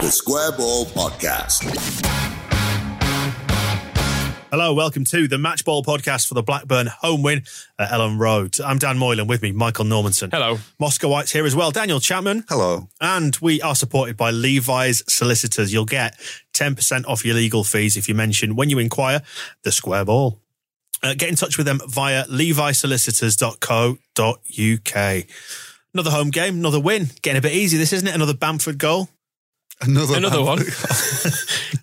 The Square Ball Podcast. Hello, welcome to the Match Ball podcast for the Blackburn home win at Elland Road. I'm Dan Moylan with me, Michael Normanson. Hello. Moscowite's here as well, Daniel Chapman. Hello. And we are supported by Levi's Solicitors. You'll get 10% off your legal fees if you mention when you inquire the Square Ball. Uh, get in touch with them via levisolicitors.co.uk. Another home game, another win. Getting a bit easy, this isn't it? Another Bamford goal. Another, Another one.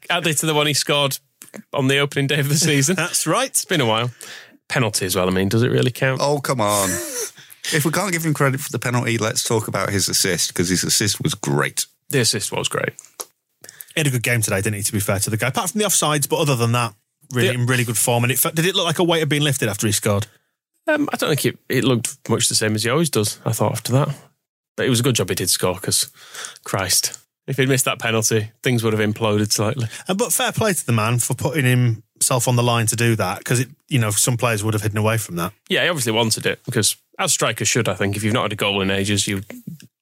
Added to the one he scored on the opening day of the season. That's right. It's been a while. Penalty as well. I mean, does it really count? Oh, come on. if we can't give him credit for the penalty, let's talk about his assist because his assist was great. The assist was great. He had a good game today, didn't he, to be fair to the guy? Apart from the offsides, but other than that, really Yeah. in really good form. And it did it look like a weight had been lifted after he scored? Um, I don't think it, it looked much the same as he always does, I thought, after that. But it was a good job he did score because, Christ, if he'd missed that penalty, things would have imploded slightly. Uh, but fair play to the man for putting himself on the line to do that because it, you know, some players would have hidden away from that. Yeah, he obviously wanted it because, as strikers should, I think, if you've not had a goal in ages, you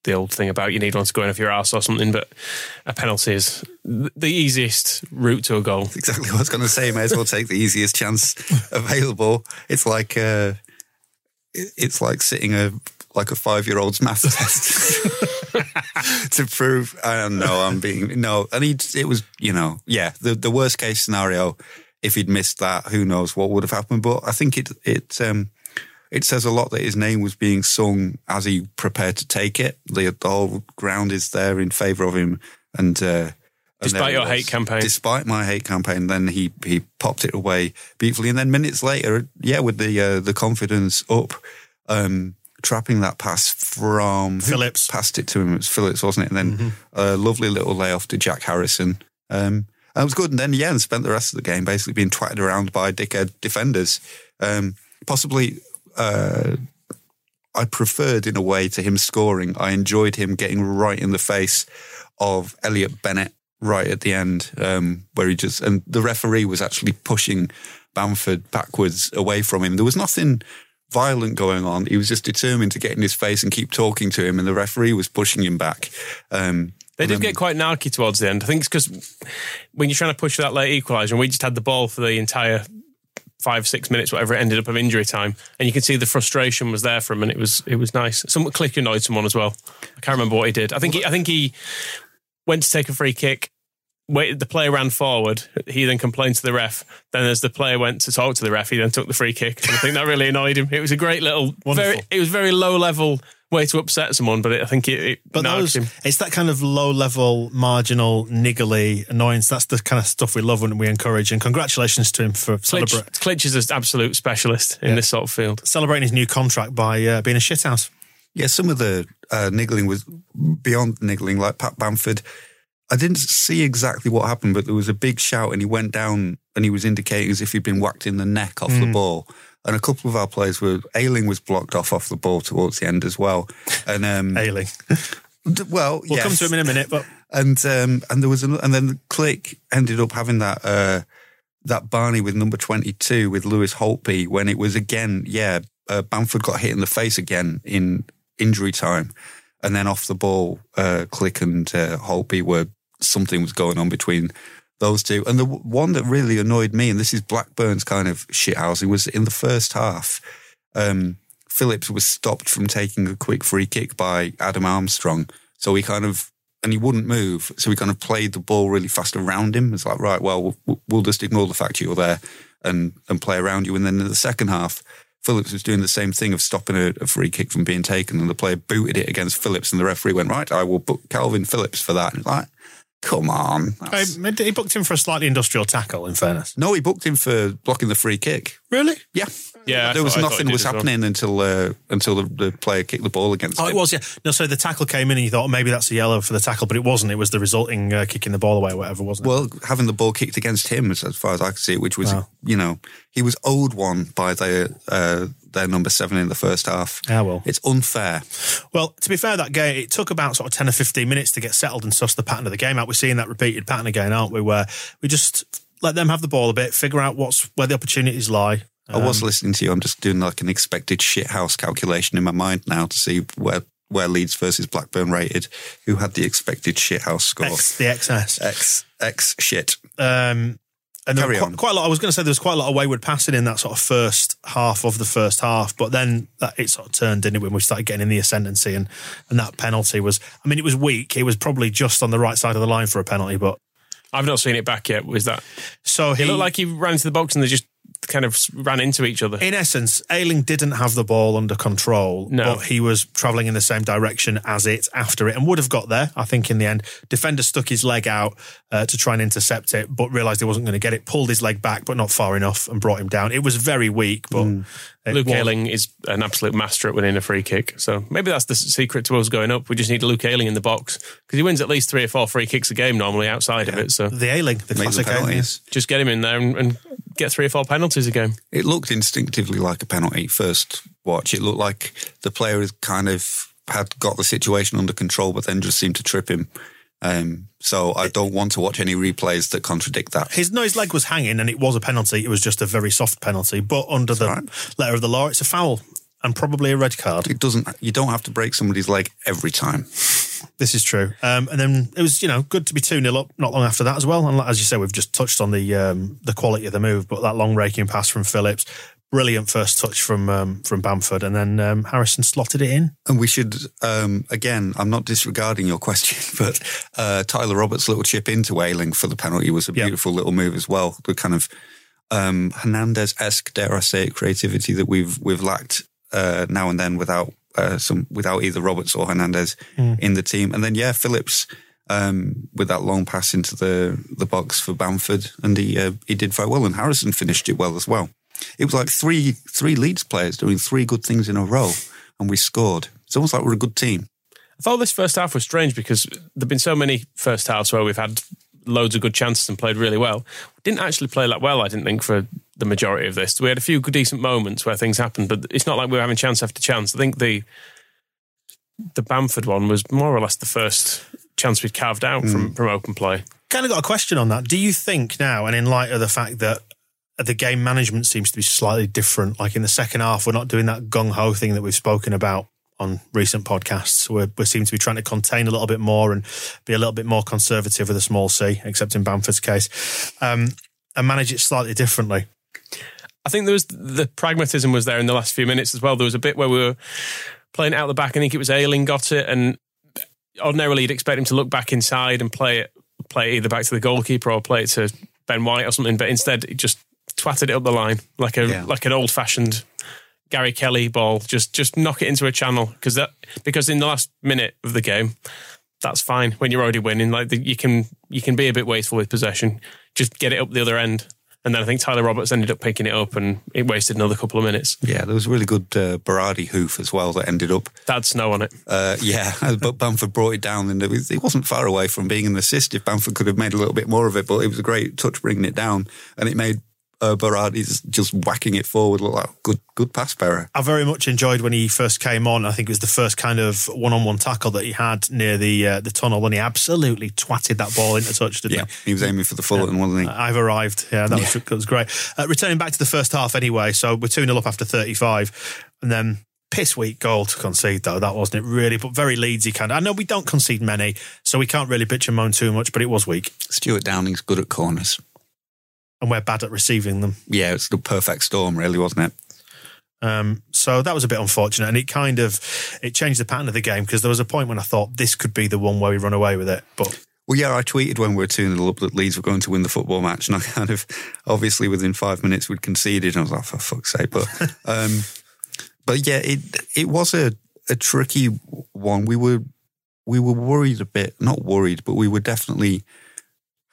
the old thing about you need one to go in off your arse or something, but a penalty is the easiest route to a goal. Exactly what I was going to say. May as well take the easiest chance available. It's like uh, it's like sitting a like a five year old's maths test to prove. I don't know. I'm being no, and he it was you know yeah the the worst case scenario. If he'd missed that, who knows what would have happened? But I think it it um, it says a lot that his name was being sung as he prepared to take it. The, the whole ground is there in favour of him, and. Uh, Despite your he hate campaign. Despite my hate campaign, then he he popped it away beautifully, and then minutes later, yeah, with the uh, the confidence up, um, trapping that pass from Phillips. passed it to him. It was Phillips, wasn't it? And then a lovely little layoff to Jack Harrison. Um, and it was good. And then yeah, and spent the rest of the game basically being twatted around by dickhead defenders. Um, possibly. Uh, I preferred in a way to him scoring. I enjoyed him getting right in the face of Elliot Bennett right at the end, um, where he just and the referee was actually pushing Bamford backwards away from him. There was nothing violent going on. He was just determined to get in his face and keep talking to him, and the referee was pushing him back. Um, They did then- get quite narky towards the end. I think it's because when you're trying to push that late equaliser, and we just had the ball for the entire five, six minutes, whatever it ended up of injury time, and you can see the frustration was there for him, and it was it was nice. Some Klich annoyed someone as well. I can't remember what he did. I think he, I think he went to take a free kick. Waited, the player ran forward. He then complained to the ref. Then, as the player went to talk to the ref, he then took the free kick. And I think that really annoyed him. It was a great little, Wonderful. very, it was very low level way to upset someone, but it, I think it, it But those, him. it's that kind of low level, marginal, niggly annoyance. That's the kind of stuff we love and we encourage. And congratulations to him for Klich, celebra- Klich is an absolute specialist in Yeah. this sort of field. celebrating his new contract by uh, being a shithouse. Yeah, some of the uh, niggling was beyond niggling, like Pat Bamford. I didn't see exactly what happened, but there was a big shout and he went down and he was indicating as if he'd been whacked in the neck off Hmm. the ball. And a couple of our players were, Ayling was blocked off off the ball towards the end as well. And, um, Ayling. well, We'll come to him in a minute, but and um, and there was an, and then the Klich ended up having that uh, that Barney with number twenty two with Lewis Holtby when it was again yeah uh, Bamford got hit in the face again in injury time and then off the ball uh, Klich and uh, Holtby were something was going on between those two and the one that really annoyed me and this is Blackburn's kind of shithousing was in the first half um, Phillips was stopped from taking a quick free kick by Adam Armstrong. So he kind of, and he wouldn't move. So he kind of played the ball really fast around him. It's like, right, well, we'll, we'll just ignore the fact you're there and, and play around you. And then in the second half, Phillips was doing the same thing of stopping a, a free kick from being taken, and the player booted it against Phillips, and the referee went, right, I will book Calvin Phillips for that. And like, come on. That's- He booked him for a slightly industrial tackle, in fairness. no, he booked him for blocking the free kick. Really? Yeah. Yeah, I there was nothing was as well. happening until uh, until the, the player kicked the ball against Oh, him. it was, yeah. No, so the tackle came in and you thought oh, maybe that's a yellow for the tackle, but it wasn't. It was the resulting uh, kicking the ball away or whatever, wasn't it? Well, having the ball kicked against him, as, as far as I could see it, which was, Wow. you know, he was owed one by their uh, their number seven in the first half. Yeah, well. it's unfair. Well, to be fair, that game it took about sort of ten or fifteen minutes to get settled and suss the pattern of the game out. We're seeing that repeated pattern again, aren't we? Where we just let them have the ball a bit, figure out what's where the opportunities lie. I was Um, listening to you. I'm just doing like an expected shithouse calculation in my mind now to see where where Leeds versus Blackburn rated. Who had the expected shithouse score? X, the XS. X X shit. Um, and there Carry quite, on. quite a lot. I was going to say there was quite a lot of wayward passing in that sort of first half of the first half, but then that, it sort of turned, didn't it, when we started getting in the ascendancy, and and that penalty was. I mean, it was weak. It was probably just on the right side of the line for a penalty, but I've not seen it back yet. Was that? so he It looked like he ran into the box and they just kind of ran into each other. in essence, Ayling didn't have the ball under control, No. but he was travelling in the same direction as it after it and would have got there, I think, in the end. Defender stuck his leg out uh, to try and intercept it, but realised he wasn't going to get it, pulled his leg back, but not far enough, and brought him down. It was very weak, but. it Luke was- Ayling is an absolute master at winning a free kick. So maybe that's the secret to us going up. We just need Luke Ayling in the box because he wins at least three or four free kicks a game normally outside of it. So The Ayling, the Make classic Ayling. penalties. just get him in there and, and get three or four penalties a game. It looked instinctively like a penalty first watch. It looked like the player had kind of had got the situation under control, but then just seemed to trip him. Um, so I don't want to watch any replays that contradict that. His no, his leg was hanging, and it was a penalty. It was just a very soft penalty, but under the right. letter of the law, it's a foul and probably a red card. It doesn't. You don't have to break somebody's leg every time. This is true. Um, and then it was, you know, good to be 2 0 up not long after that as well. And as you say, we've just touched on the um, the quality of the move, but that long raking pass from Phillips, brilliant first touch from um, from Bamford, and then um, Harrison slotted it in. And we should, um, again, I'm not disregarding your question, but uh, Tyler Roberts' little chip into Ayling for the penalty was a beautiful little move as well. The kind of um, Hernandez-esque, dare I say it, creativity that we've we've lacked uh, now and then without uh, some without either Roberts or Hernandez in the team. And then yeah, Phillips um, with that long pass into the the box for Bamford, and he uh, he did very well. And Harrison finished it well as well. It was like three three Leeds players doing three good things in a row, and we scored. It's almost like we're a good team. I thought this first half was strange because there've been so many first halves where we've had loads of good chances and played really well. Didn't actually play that well, I didn't think, for the majority of this. We had a few good, decent moments where things happened, but it's not like we were having chance after chance. I think the the Bamford one was more or less the first chance we'd carved out from, hmm. from open play. Kind of got a question on that. Do you think now, and in light of the fact that the game management seems to be slightly different, like in the second half, we're not doing that gung ho thing that we've spoken about on recent podcasts. We're, we seem to be trying to contain a little bit more and be a little bit more conservative with a small c, except in Bamford's case, um, and manage it slightly differently. I think there was the pragmatism was there in the last few minutes as well. There was a bit where we were playing out the back. I think it was Ayling got it, and ordinarily you'd expect him to look back inside and play it, play it either back to the goalkeeper or play it to Ben White or something. But instead, it just twatted it up the line like a Yeah. like an old fashioned Gary Kelly ball. Just just knock it into a channel because that because in the last minute of the game. That's fine when you're already winning. Like the, you can, you can be a bit wasteful with possession. Just get it up the other end, and then I think Tyler Roberts ended up picking it up, and it wasted another couple of minutes. Yeah, there was a really good uh, Berardi hoof as well that ended up. That's snow on it. Uh, yeah, but Bamford brought it down, and it, was, it wasn't far away from being an assist if Bamford could have made a little bit more of it. But it was a great touch bringing it down, and it made uh, Berardi's just whacking it forward look like good, good pass bearer. I very much enjoyed when he first came on. I think it was the first kind of one-on-one tackle that he had near the uh, the tunnel, and he absolutely twatted that ball into touch, didn't Yeah, he? he was aiming for the Fulton, wasn't he? I've arrived. Yeah, that was, that was great. Uh, returning back to the first half anyway, so we're 2 0 up after 35. And then piss weak goal to concede, though. That wasn't it, really, but very Leedsy kind of. I know we don't concede many, so we can't really bitch and moan too much, but it was weak. Stuart Downing's good at corners. And we're bad at receiving them. Yeah, it's the perfect storm, really, wasn't it? Um, so that was a bit unfortunate, and it kind of it changed the pattern of the game because there was a point when I thought this could be the one where we run away with it, but Well, yeah, I tweeted when we were 2 0 up that Leeds were going to win the football match. And I kind of, obviously, within five minutes, we'd conceded. And I was like, for fuck's sake. But, um, but yeah, it it was a, a tricky one. We were we were worried a bit, not worried, but we were definitely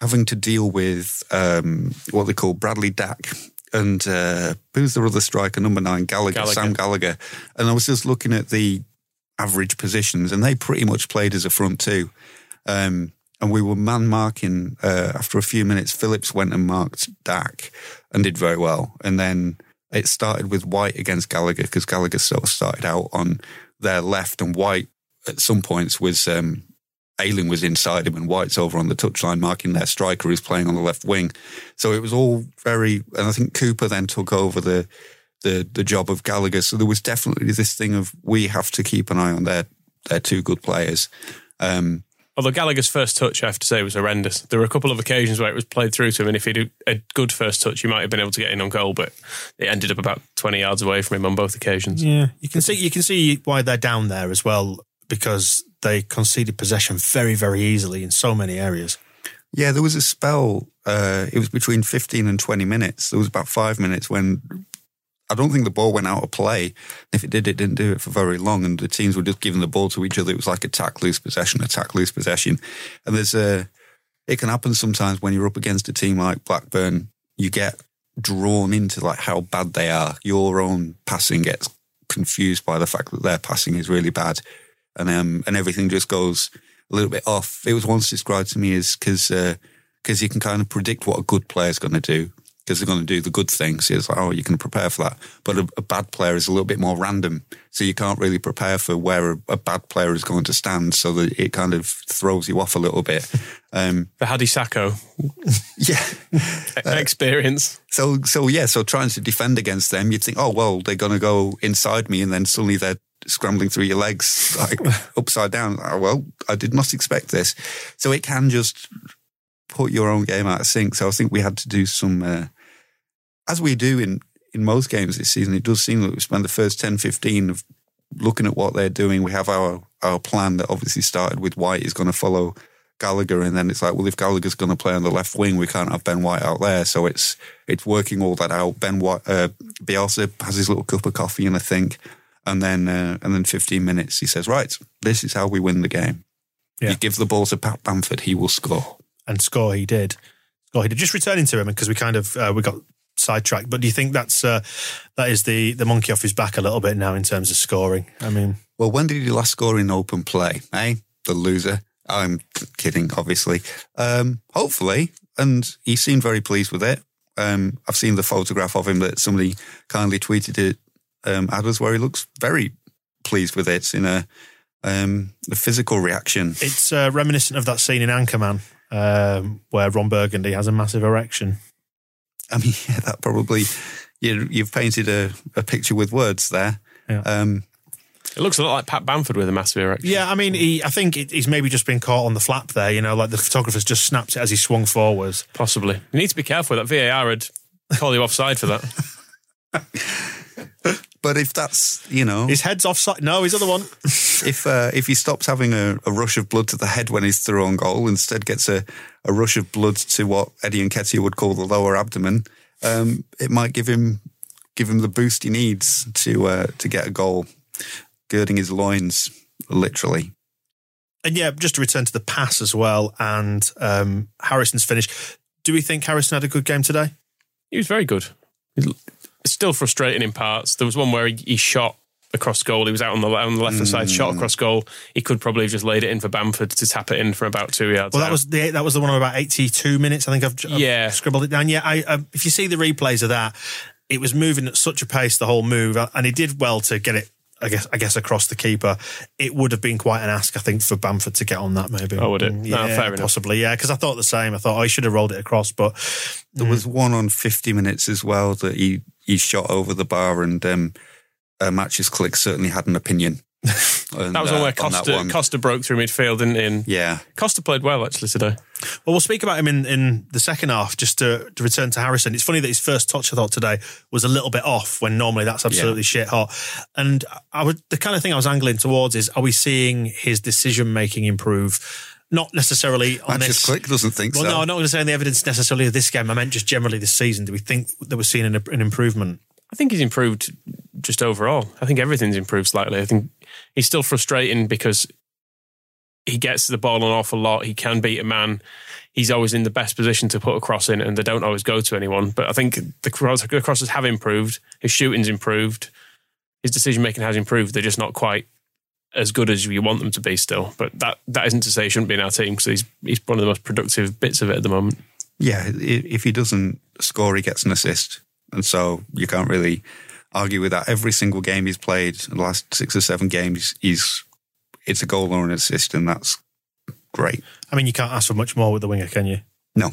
having to deal with um, what they call Bradley Dack and uh, who's the other striker, number nine, Gallagher, Gallagher. Sam Gallagher. And I was just looking at the average positions, and they pretty much played as a front two. Um, and we were man marking uh, after a few minutes. Phillips went and marked Dack and did very well. And then it started with White against Gallagher because Gallagher sort of started out on their left, and White at some points was um, Ayling was inside him, and White's over on the touchline marking their striker who's playing on the left wing. So it was all very. And I think Cooper then took over the the the job of Gallagher. So there was definitely this thing of we have to keep an eye on their their two good players. Um, Although Gallagher's first touch, I have to say, was horrendous. There were a couple of occasions where it was played through to him, and if he'd had a good first touch, he might have been able to get in on goal, but it ended up about 20 yards away from him on both occasions. Yeah, you can see you can see why they're down there as well because they conceded possession very very easily in so many areas. Yeah, there was a spell. Uh, it was between 15 and 20 minutes. There was about five minutes when I don't think the ball went out of play. If it did, it didn't do it for very long. And the teams were just giving the ball to each other. It was like attack, lose possession, attack, lose possession. And there's a, it can happen sometimes when you're up against a team like Blackburn. You get drawn into like how bad they are. Your own passing gets confused by the fact that their passing is really bad. And, um, and everything just goes a little bit off. It was once described to me as because because you can kind of predict what a good player's going to do because they're going to do the good things. It's like, oh, you can prepare for that. But a, a bad player is a little bit more random, so you can't really prepare for where a, a bad player is going to stand. So that it kind of throws you off a little bit. Um, The Hadi Sacko yeah. experience. So so yeah. So trying to defend against them, you'd think, oh well, they're going to go inside me, and then suddenly they're scrambling through your legs like upside down. Oh, well, I did not expect this. So it can just put your own game out of sync. So I think we had to do some, uh, as we do in, in most games this season, it does seem that we spend the first 10, 15 of looking at what they're doing. We have our, our plan that obviously started with White is going to follow Gallagher. And then it's like, well, if Gallagher's going to play on the left wing, we can't have Ben White out there. So it's, it's working all that out. Ben White, uh, Bielsa has his little cup of coffee and I think, and then, uh, and then 15 minutes, he says, right, this is how we win the game. Yeah. You give the ball to Pat Bamford, he will score. and score he did. Score he did. Just returning to him because we kind of uh, we got sidetracked. But do you think that's uh, that is the the monkey off his back a little bit now in terms of scoring? I mean, Well, when did he last score in open play? Eh? The loser. I'm kidding, obviously. Um, hopefully. And he seemed very pleased with it. Um, I've seen the photograph of him that somebody kindly tweeted it um, at us where he looks very pleased with it in a, um, a physical reaction. it's uh, reminiscent of that scene in Anchorman um, where Ron Burgundy has a massive erection. I mean, yeah, that probably, you, you've painted a, a picture with words there. Yeah. Um, It looks a lot like Pat Bamford with a massive erection. Yeah, I mean, he, I think it, he's maybe just been caught on the flap there. You know, like the photographer's just snapped it as he swung forwards. Possibly. You need to be careful. With that VAR would call you offside for that. but if that's, you know. His head's offside. No, his other one. if uh, if he stops having a, a rush of blood to the head when he's through on goal, instead gets a, a rush of blood to what Eddie and Nketiah would call the lower abdomen, um, it might give him give him the boost he needs to uh, to get a goal, girding his loins literally. And yeah, just to return to the pass as well and um, Harrison's finish. Do we think Harrison had a good game today? He was very good. He's still frustrating in parts. There was one where he, he shot across goal. He was out on the on the left hand side, shot across goal. He could probably have just laid it in for Bamford to tap it in from about two yards. Well, that was the that was the one of about eighty two minutes. I think I've, I've Yeah. scribbled it down. Yeah, I, um, if you see the replays of that, it was moving at such a pace the whole move, uh, and he did well to get it. I guess I guess across the keeper, it would have been quite an ask, I think, for Bamford to get on that. Maybe. Oh, would it? Mm, No, Yeah, fair enough. possibly. Yeah, because I thought the same. I thought oh, should have rolled it across, but There was one on fifty minutes as well that he he shot over the bar, and um, uh, Mateusz Klich certainly had an opinion And, That was one uh, where on Costa one. Costa broke through midfield, didn't he? And Yeah, Costa played well actually today. Well, we'll speak about him in, in the second half. Just to, to return to Harrison, it's funny that his first touch I thought today was a little bit off when normally that's absolutely shit hot. And I would the kind of thing I was angling towards is: Are we seeing his decision making improve? Not necessarily on Manchester this. Klich doesn't think well, so. no, I'm not going to say on the evidence necessarily of this game. I meant just generally this season. Do we think that we're seeing an, an improvement? I think he's improved just overall. I think everything's improved slightly. I think he's still frustrating because he gets the ball an awful lot. He can beat a man. He's always in the best position to put a cross in, and they don't always go to anyone. But I think the, cross, the crosses have improved. His shooting's improved. His decision making has improved. They're just not quite as good as you want them to be still. But that that isn't to say he shouldn't be in our team because he's he's one of the most productive bits of it at the moment. Yeah, if he doesn't score, he gets an assist, and so you can't really argue with that. Every single game he's played, the last six or seven games, he's it's a goal or an assist, and that's great. I mean, you can't ask for much more with the winger, can you? No,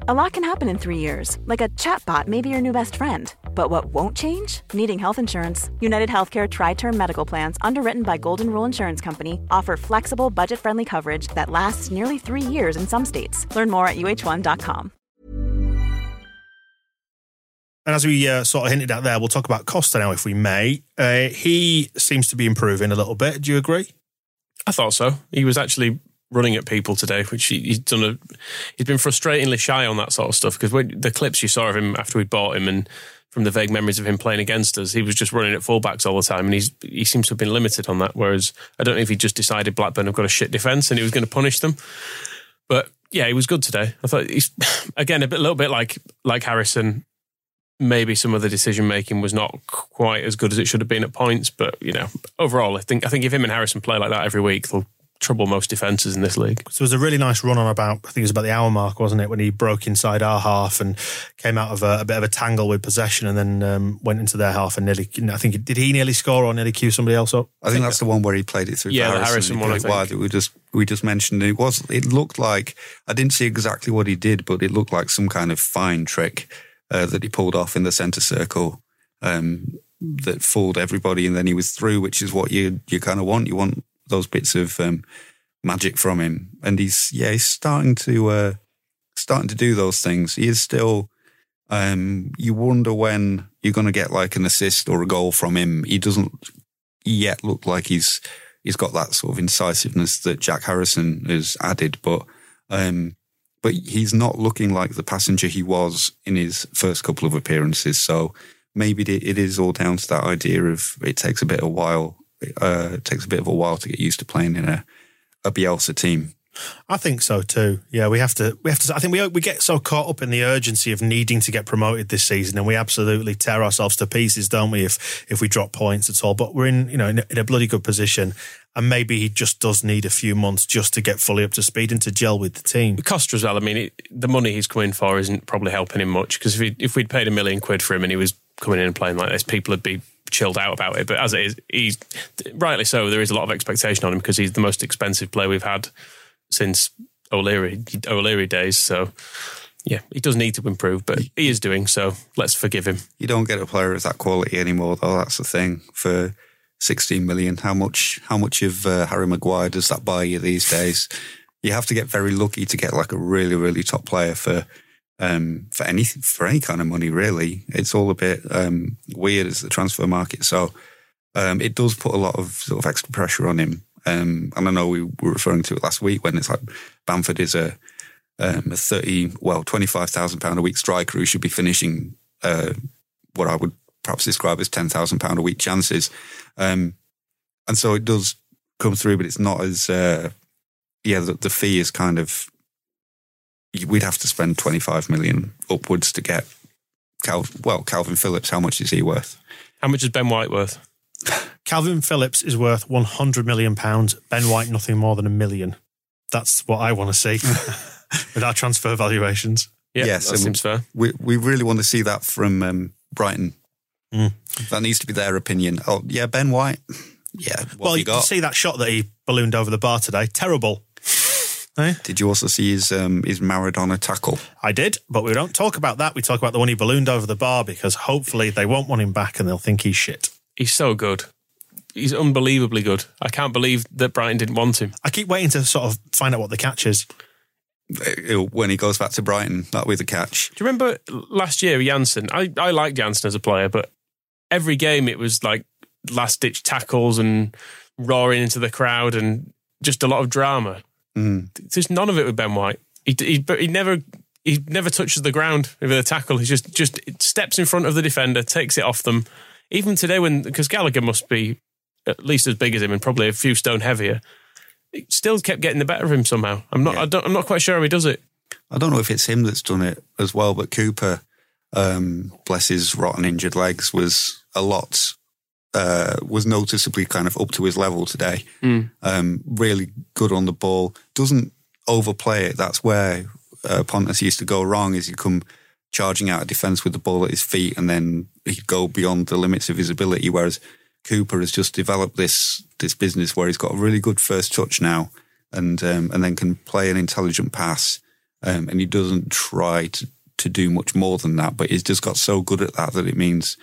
A lot can happen in three years, like a chatbot may be your new best friend. But what won't change? Needing health insurance. United Healthcare Tri Term Medical Plans, underwritten by Golden Rule Insurance Company, offer flexible, budget friendly coverage that lasts nearly three years in some states. Learn more at uh1.com. And as we uh, sort of hinted at there, we'll talk about Costa now, if we may. Uh, he seems to be improving a little bit. Do you agree? I thought so. He was actually running at people today, which he, he's done. A, he's been frustratingly shy on that sort of stuff because when the clips you saw of him after we bought him and from the vague memories of him playing against us, he was just running at fullbacks all the time, and he's he seems to have been limited on that. Whereas I don't know if he just decided Blackburn have got a shit defence and he was going to punish them. But yeah, he was good today. I thought he's again a bit, a little bit like like Harrison. Maybe some of the decision making was not quite as good as it should have been at points, but you know, overall, I think I think if him and Harrison play like that every week, they'll trouble most defences in this league. So it was a really nice run on about, I think it was about the hour mark, wasn't it, when he broke inside our half and came out of a, a bit of a tangle with possession and then um, went into their half and nearly, I think, did he nearly score or nearly cue somebody else up? I think that's the one where he played it through. Yeah, to the Harrison He one, I think. wide that we just we just mentioned. It was. It looked like I didn't see exactly what he did, but it looked like some kind of fine trick uh, that he pulled off in the centre circle um, that fooled everybody, and then he was through, which is what you you kind of want. You want those bits of um, magic from him, and he's yeah he's starting to uh, starting to do those things. He is still. Um, you wonder when you're going to get like an assist or a goal from him. He doesn't yet look like he's he's got that sort of incisiveness that Jack Harrison has added, but um, but he's not looking like the passenger he was in his first couple of appearances. So maybe it is all down to that idea of it takes a bit of while. Uh, it takes a bit of a while to get used to playing in a a Bielsa team. I think so too. Yeah, we have to. We have to. I think we we get so caught up in the urgency of needing to get promoted this season, and we absolutely tear ourselves to pieces, don't we? If if we drop points at all, but we're in you know in a, in a bloody good position, and maybe he just does need a few months just to get fully up to speed and to gel with the team. Costa as well. I mean, it, the money he's coming for isn't probably helping him much because if we if we'd paid a million quid for him and he was coming in and playing like this, people would be chilled out about it. But as it is, he's rightly so. There is a lot of expectation on him because he's the most expensive player we've had since O'Leary O'Leary days. So yeah, he does need to improve, but he is doing so. Let's forgive him. You don't get a player of that quality anymore, though. That's the thing. For 16 million, how much? How much of uh, Harry Maguire does that buy you these days? You have to get very lucky to get like a really, really top player for um, for any for any kind of money. Really, it's all a bit um, weird as the transfer market. So um, it does put a lot of sort of extra pressure on him. Um, and I know we were referring to it last week when it's like Bamford is a um, a thirty well twenty five thousand pound a week striker who should be finishing uh, what I would perhaps describe as ten thousand pound a week chances. Um, and so it does come through, but it's not as uh, yeah. The, the fee is kind of we'd have to spend twenty five million upwards to get Cal. Well, Calvin Phillips, how much is he worth? How much is Ben White worth? Calvin Phillips is worth 100 million pounds. Ben White, nothing more than a million. That's what I want to see with our transfer valuations. Yeah, Yes, that seems fair. We we really want to see that from um, Brighton. Mm. That needs to be their opinion. Oh yeah, Ben White. Yeah, what well, you you can got? see that shot that he ballooned over the bar today. Terrible. Eh? Did you also see his um, his Maradona tackle? I did, but we don't talk about that. We talk about the one he ballooned over the bar because hopefully they won't want him back and they'll think he's shit. He's so good. He's unbelievably good. I can't believe that Brighton didn't want him. I keep waiting to sort of find out what the catch is. Uh, When he goes back to Brighton, that with the catch. Do you remember last year, Jansson? I, I liked Jansson as a player, but every game it was like last ditch tackles and roaring into the crowd and just a lot of drama. Mm. There's none of it with Ben White. He, he, but he never he never touches the ground with a tackle. He just just steps in front of the defender, takes it off them. Even today, when because Gallagher must be at least as big as him and probably a few stone heavier, he still kept getting the better of him somehow. I'm not. Yeah. I don't, I'm not quite sure how he does it. I don't know if it's him that's done it as well, but Cooper, um, bless his rotten injured legs, was a lot. Uh, was noticeably kind of up to his level today. Mm. Um, really good on the ball. Doesn't overplay it. That's where uh, Pontus used to go wrong. Is he'd come charging out of defence with the ball at his feet, and then he'd go beyond the limits of his ability. Whereas Cooper has just developed this this business where he's got a really good first touch now, and um, and then can play an intelligent pass. Um, and he doesn't try to, to do much more than that, but he's just got so good at that that it means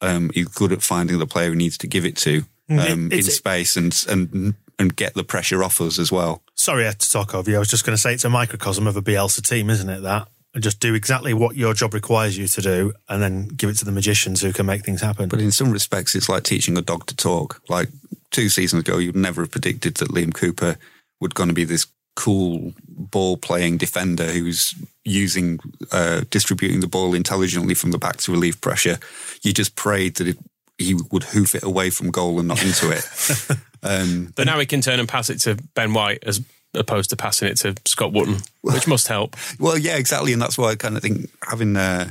um, he's good at finding the player he needs to give it to um, It- in space and and and get the pressure off us as well. Sorry I had to talk over you. I was just going to say it's a microcosm of a Bielsa team, isn't it? That and just do exactly what your job requires you to do, and then give it to the magicians who can make things happen. But in some respects, it's like teaching a dog to talk. Like two seasons ago, you'd never have predicted that Liam Cooper would going to be this cool ball playing defender who's using uh, distributing the ball intelligently from the back to relieve pressure. You just prayed that it, he would hoof it away from goal and not into it. um, But now he can turn and pass it to Ben White as opposed to passing it to Scott Wootton, which must help. Well, yeah, exactly, and that's why I kind of think having uh,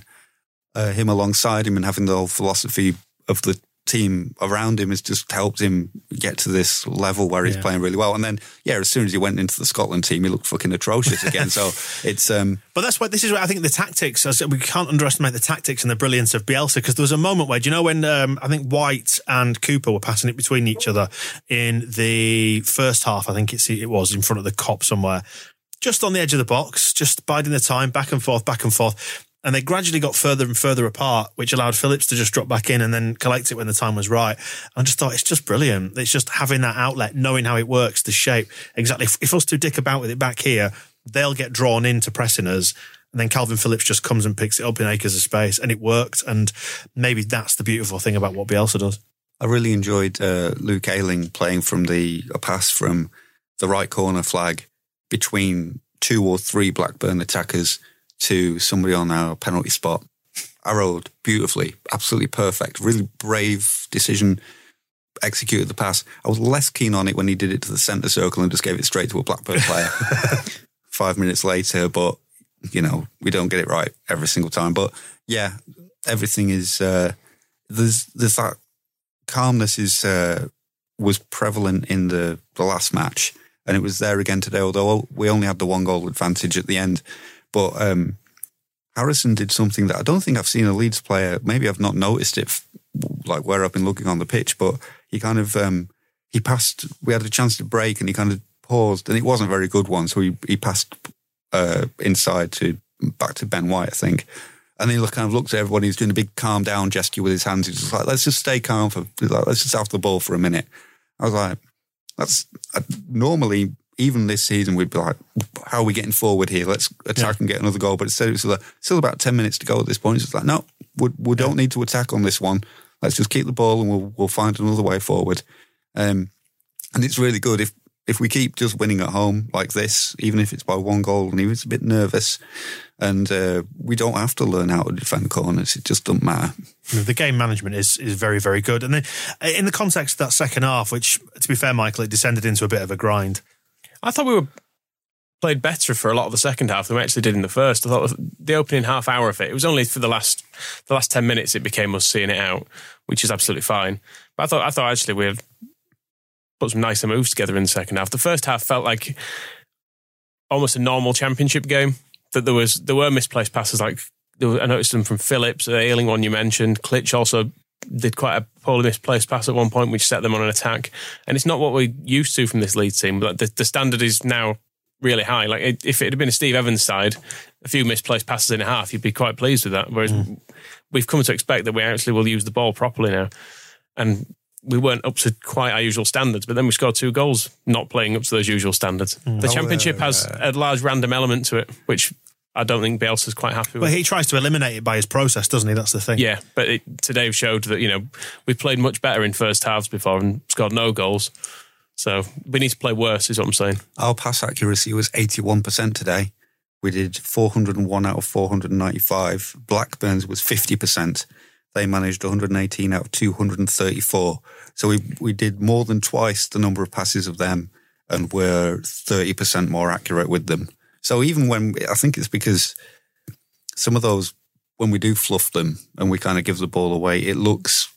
uh, him alongside him and having the whole philosophy of the team around him has just helped him get to this level where he's Yeah. playing really well. And then, yeah, as soon as he went into the Scotland team, he looked fucking atrocious again. so it's um, But that's why this is where I think the tactics. We can't underestimate the tactics and the brilliance of Bielsa because there was a moment where, do you know, when um, I think White and Cooper were passing it between each other in the first half. I think it's, it was in front of the Kop somewhere, just on the edge of the box, just biding the time, back and forth, back and forth. And they gradually got further and further apart, which allowed Phillips to just drop back in and then collect it when the time was right. I just thought it's just brilliant. It's just having that outlet, knowing how it works, the shape. Exactly. If, if us two dick about with it back here, they'll get drawn into pressing us. And then Calvin Phillips just comes and picks it up in acres of space, and it worked. And maybe that's the beautiful thing about what Bielsa does. I really enjoyed uh, Luke Ayling playing from the a pass from the right corner flag between two or three Blackburn attackers to somebody on our penalty spot. Arrowed beautifully, absolutely perfect, really brave decision. Executed the pass. I was less keen on it when he did it to the centre circle and just gave it straight to a Blackburn player. Five minutes later, but you know we don't get it right every single time. But yeah, everything is uh, there's there's that calmness is uh, was prevalent in the, the last match, and it was there again today. Although we only had the one goal advantage at the end, but um, Harrison did something that I don't think I've seen a Leeds player. Maybe I've not noticed it, like where I've been looking on the pitch. But he kind of um, he passed. We had a chance to break, and he kind of paused, and it wasn't a very good one. So he he passed uh, inside to back to Ben White, I think. And he kind of looked at everyone. He was doing a big calm down gesture with his hands. He was just like, "Let's just stay calm for. Like, let's just have the ball for a minute." I was like, "That's I, normally even this season, we'd be like, how are we getting forward here? Let's attack and get another goal. But instead, it's like, still about 10 minutes to go at this point. It's like, no, we, we don't need to attack on this one. Let's just keep the ball and we'll, we'll find another way forward. Um, and it's really good if, if we keep just winning at home like this, even if it's by one goal and even if it's a bit nervous, and uh, we don't have to learn how to defend corners. It just doesn't matter. The game management is is very very good, and then uh, in the context of that second half, which to be fair, Michael, it descended into a bit of a grind. I thought we were played better for a lot of the second half than we actually did in the first. I thought the opening half hour of it, it was only for the last the last ten minutes it became us seeing it out, which is absolutely fine. But I thought I thought actually we put some nicer moves together in the second half. The first half felt like almost a normal championship game. That there was there were misplaced passes like I noticed them from Phillips, the Ayling one you mentioned. Klich also did quite a poorly misplaced pass at one point, which set them on an attack. And it's not what we're used to from this lead team. But the, the standard is now really high. Like if it had been a Steve Evans side, a few misplaced passes in a half, you'd be quite pleased with that. Whereas mm. we've come to expect that we actually will use the ball properly now. And we weren't up to quite our usual standards, but then we scored two goals, not playing up to those usual standards. Mm. The championship has a large random element to it, which I don't think Bielsa's quite happy with. But he tries to eliminate it by his process, doesn't he? That's the thing. Yeah, but it, today showed that, you know, we played much better in first halves before and scored no goals. So we need to play worse, is what I'm saying. Our pass accuracy was 81% today. We did 401 out of 495. Blackburn's was 50%. They managed 118 out of 234. So we, we did more than twice the number of passes of them and we're 30% more accurate with them. So even when I think it's because some of those when we do fluff them and we kind of give the ball away, it looks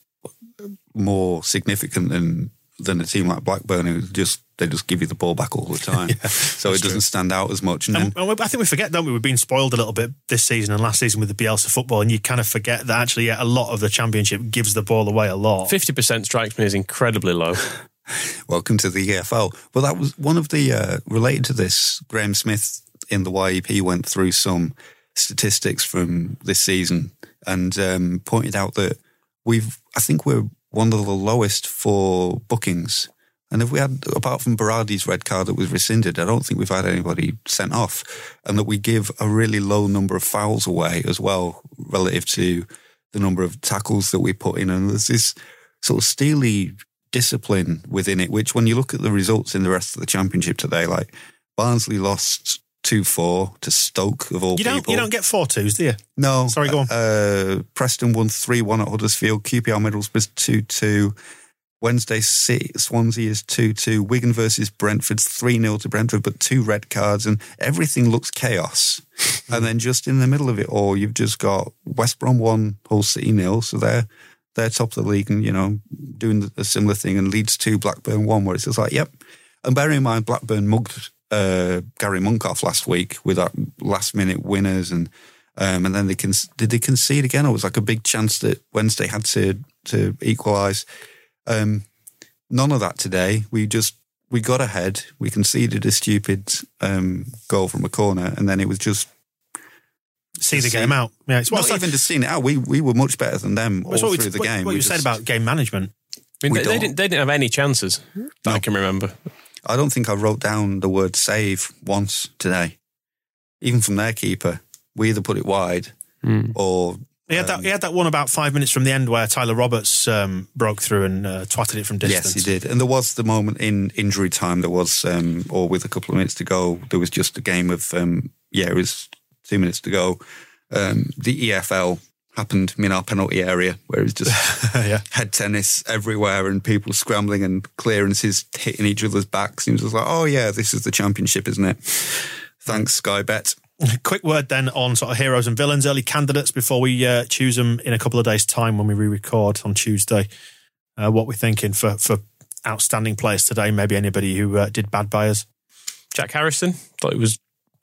more significant than than a team like Blackburn who just they just give you the ball back all the time. yeah, so it doesn't true. stand out as much. And, and then, I think we forget, don't we? We've been spoiled a little bit this season and last season with the Bielsa football, and you kind of forget that actually yeah, a lot of the championship gives the ball away a lot. Fifty percent strikes me as incredibly low. Welcome to the EFL. Well, that was one of the uh, related to this. Graham Smyth in the YEP went through some statistics from this season and um, pointed out that we've, I think we're one of the lowest for bookings. And if we had, apart from Berardi's red card that was rescinded, I don't think we've had anybody sent off. And that we give a really low number of fouls away as well, relative to the number of tackles that we put in. And there's this sort of steely discipline within it, which when you look at the results in the rest of the championship today, like Barnsley lost two four to Stoke of all you don't, people. You don't get four twos, do you? No. Sorry, go on. Uh, Preston won three one at Huddersfield. QPR Middlesbrough two two. Wednesday City, Swansea is two two. Wigan versus Brentford three 0 to Brentford, but two red cards and everything looks chaos. and then just in the middle of it all, you've just got West Brom one, Hull City nil. So they're they're top of the league and you know doing a similar thing. And Leeds two, Blackburn one, where it's just like, yep. And bearing in mind, Blackburn mugged uh, Gary Monk last week with that last minute winners and um, and then they can did they concede again or was like a big chance that Wednesday had to to equalise. Um, none of that today. We just we got ahead. We conceded a stupid um, goal from a corner, and then it was just see the game out. Yeah, it's not even just seeing it out. We we were much better than them all through the what, game. What, you just, said about game management. I mean, they, they, didn't. They didn't have any chances. No. I can remember. I don't think I wrote down the word save once today. Even from their keeper, we either put it wide mm. or. He had, um, that, he had that one about five minutes from the end where Tyler Roberts um, broke through and uh, twatted it from distance. Yes, he did. And there was the moment in injury time, there was, um, or with a couple of minutes to go, there was just a game of, um, yeah, it was two minutes to go. Um, the EFL happened in our penalty area where it was just yeah. head tennis everywhere and people scrambling and clearances hitting each other's backs. And it was like, oh yeah, this is the championship, isn't it? Thanks, Sky Bet. Quick word then on sort of heroes and villains, early candidates before we uh, choose them in a couple of days' time when we re-record on Tuesday. Uh, what we're thinking for for outstanding players today? Maybe anybody who uh, did bad by us. Jack Harrison thought it was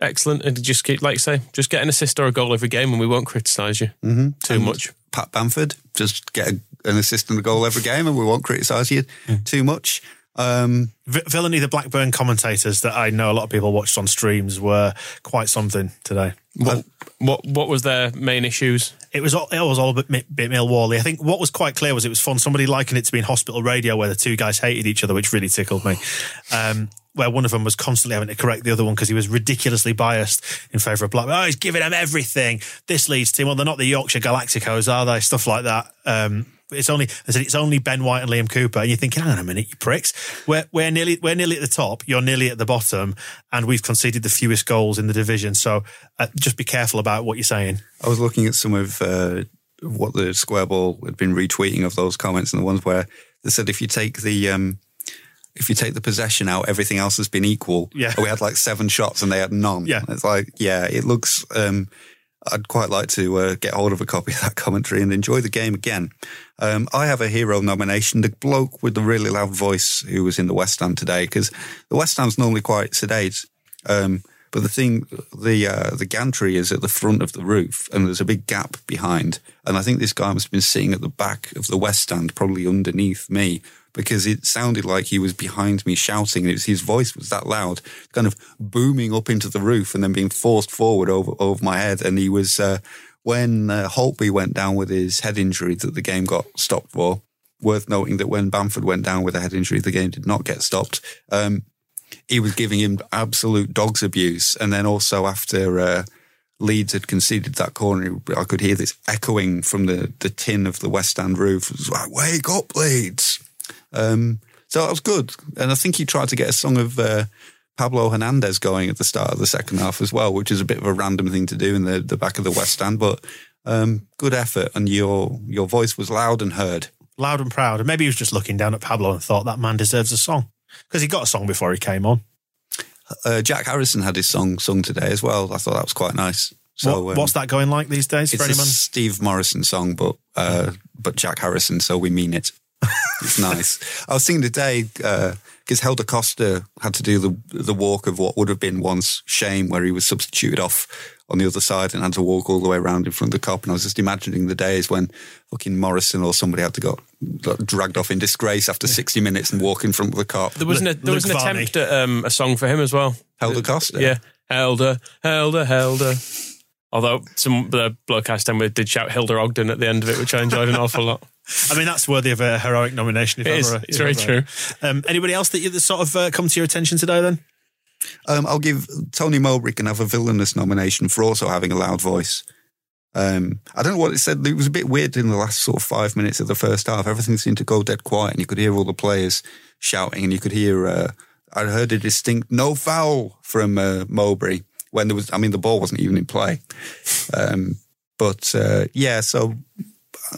excellent. And just keep, like you say, just get an assist or a goal every game, and we won't criticise you mm-hmm. too and much. Pat Bamford, just get a, an assist and a goal every game, and we won't criticise you mm. too much. Um, v- Villainy, the Blackburn commentators that I know a lot of people watched on streams were quite something today. What what, what was their main issues? It was all, it was all a bit, bit Millwally. I think what was quite clear was it was fun. Somebody likened it to being hospital radio where the two guys hated each other, which really tickled me. Um, where one of them was constantly having to correct the other one because he was ridiculously biased in favour of Blackburn. Oh, he's giving them everything. This leads to well, they're not the Yorkshire Galacticos, are they? Stuff like that. Um, it's only I said it's only Ben White and Liam Cooper, and you're thinking, hang on a minute, you pricks. We're we're nearly we're nearly at the top. You're nearly at the bottom, and we've conceded the fewest goals in the division. So uh, just be careful about what you're saying. I was looking at some of uh, what the Square Ball had been retweeting of those comments, and the ones where they said if you take the um, if you take the possession out, everything else has been equal. Yeah. we had like seven shots and they had none. Yeah. it's like yeah, it looks. Um, I'd quite like to uh, get hold of a copy of that commentary and enjoy the game again. Um, I have a hero nomination, the bloke with the really loud voice who was in the West Ham today, because the West Ham's normally quite sedate. Um, but the thing, the uh, the gantry is at the front of the roof, and there's a big gap behind. And I think this guy must have been sitting at the back of the West Stand, probably underneath me, because it sounded like he was behind me shouting. It was his voice was that loud, kind of booming up into the roof, and then being forced forward over over my head. And he was uh, when uh, Holtby went down with his head injury that the game got stopped for. Worth noting that when Bamford went down with a head injury, the game did not get stopped. Um, he was giving him absolute dog's abuse. And then also after uh, Leeds had conceded that corner, I could hear this echoing from the, the tin of the West End roof. It was like, wake up, Leeds. Um, so that was good. And I think he tried to get a song of uh, Pablo Hernandez going at the start of the second half as well, which is a bit of a random thing to do in the, the back of the West Stand. But um, good effort. And your, your voice was loud and heard. Loud and proud. And maybe he was just looking down at Pablo and thought that man deserves a song because he got a song before he came on. Uh, Jack Harrison had his song sung today as well. I thought that was quite nice. So what, um, what's that going like these days It's for a anyone? Steve Morison song, but uh, but Jack Harrison, so we mean it. It's nice. I was thinking today because Helder Costa had to do the the walk of what would have been once Shame, where he was substituted off on the other side and had to walk all the way around in front of the Kop. And I was just imagining the days when fucking Morison or somebody had to go got dragged off in disgrace after sixty minutes and walk in front of the Kop. There was an, there was an attempt at um, a song for him as well. Helder Costa, Yeah. Helder, Helder, Helder. Although some the bloke I stand with did shout Hilda Ogden at the end of it, which I enjoyed an awful lot. I mean, that's worthy of a heroic nomination. If It is. ever, It's if very ever. Um, anybody else that, you, that sort of uh, come to your attention today then? Um, I'll give Tony Mowbray can have a villainous nomination for also having a loud voice. Um, I don't know what it said. It was a bit weird in the last sort of five minutes of the first half. Everything seemed to go dead quiet, and you could hear all the players shouting, and you could hear. Uh, I heard a distinct "no foul" from uh, Mowbray when there was. I mean, the ball wasn't even in play. Um, but uh, yeah, so uh,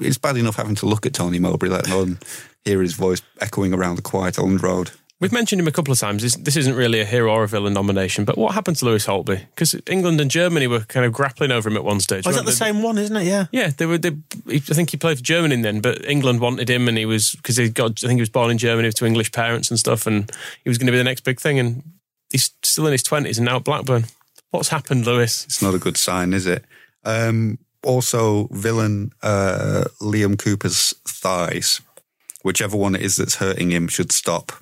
it's bad enough having to look at Tony Mowbray, let alone hear his voice echoing around the quiet Elland Road. We've mentioned him a couple of times. This, this isn't really a hero or a villain nomination, but what happened to Lewis Holtby? Because England and Germany were kind of grappling over him at one stage. Oh, is that the they? same one, isn't it? Yeah. Yeah, they were. They, I think he played for Germany then, but England wanted him, and he was because he got. I think he was born in Germany to English parents and stuff, and he was going to be the next big thing. And he's still in his twenties and now at Blackburn. What's happened, Lewis? It's not a good sign, is it? Um, also, villain uh, Liam Cooper's thighs. Whichever one it is that's hurting him should stop.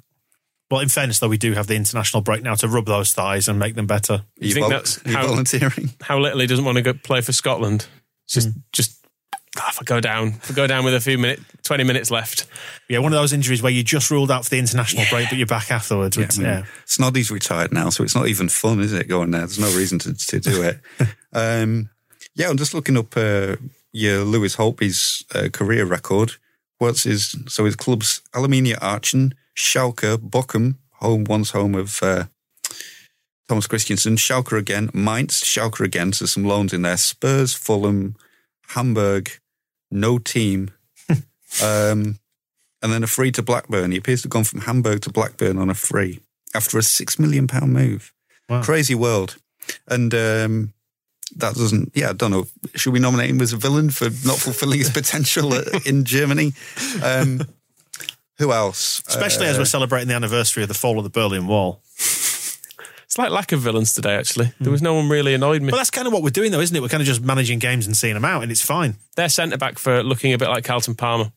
Well, in fairness, though, we do have the international break now to rub those thighs and make them better. Are you, think vol- that's how- volunteering? How little he doesn't want to go play for Scotland. It's Just, just ah, if I go down, if I go down with a few minutes, twenty minutes left. Yeah, one of those injuries where you just ruled out for the international break, but you're back afterwards. I mean, yeah. Snoddy's retired now, so it's not even fun, is it, going there? There's no reason to, to do it. um, yeah, I'm just looking up uh, your Lewis Holtby's uh, career record. What's his, so his clubs, Alemannia Aachen, Schalke, Bochum, home, once home of uh, Thomas Christiansen, Schalke again, Mainz, Schalke again, so some loans in there, Spurs, Fulham, Hamburg, no team, um, and then a free to Blackburn. He appears to have gone from Hamburg to Blackburn on a free after a six million pound move. Wow. Crazy world. And um, that doesn't, yeah, I don't know. Should we nominate him as a villain for not fulfilling his potential uh, in Germany? Um, who else? Especially as Uh, we're celebrating the anniversary of the fall of the Berlin Wall. It's like lack of villains today. Actually, there was no one really annoyed me. But that's kind of what we're doing, though, isn't it? We're kind of just managing games and seeing them out, and it's fine. Their centre back for looking a bit like Carlton Palmer.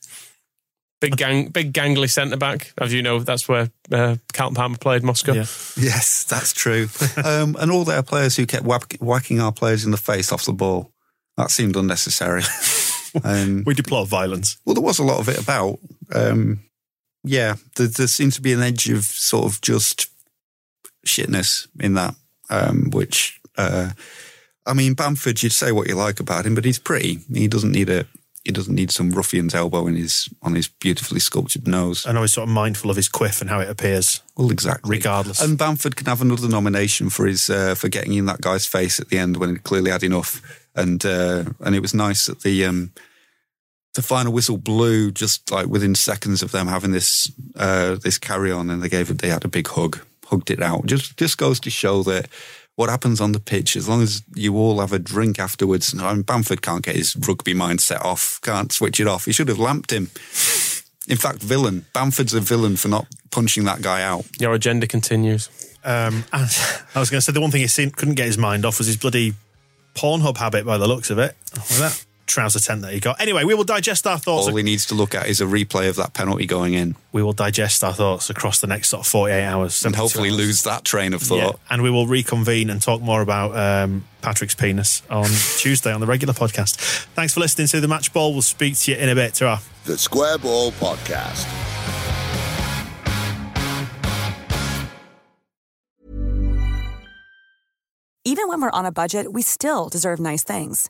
Big gang, big gangly centre back. As you know, that's where uh, Carlton Palmer played Moscow. Yeah. Yes, that's true. um, and all their players who kept whack, whacking our players in the face off the ball. That seemed unnecessary. um, We deplore violence. well, there was a lot of it about. Um, yeah, there, there seems to be an edge of sort of just shitness in that, um, which, uh, I mean, Bamford, you'd say what you like about him, but he's pretty. He doesn't need a, he doesn't need some ruffian's elbow in his on his beautifully sculptured nose. I know he's sort of mindful of his quiff and how it appears. Well, exactly. Regardless. And Bamford can have another nomination for his uh, for getting in that guy's face at the end when he clearly had enough. And uh, and it was nice that the um, the final whistle blew just like within seconds of them having this uh, this carry on, and they gave it. They had a big hug, hugged it out. Just just goes to show that what happens on the pitch, as long as you all have a drink afterwards. I mean, Bamford can't get his rugby mind set off, can't switch it off. He should have lamped him. In fact, villain. Bamford's a villain for not punching that guy out. Your agenda continues. Um, I was going to say the one thing he seen, couldn't get his mind off was his bloody Pornhub habit by the looks of it. With that trouser tent that he got. Anyway, we will digest our thoughts. All he needs to look at is a replay of that penalty going in. We will digest our thoughts across the next sort of 48 hours. And hopefully hours. lose that train of thought. Yeah, and we will reconvene and talk more about um, Patrick's penis on Tuesday on the regular podcast. Thanks for listening to the Match Ball. We'll speak to you in a bit. ta The Square Ball Podcast. Even when we're on a budget, we still deserve nice things.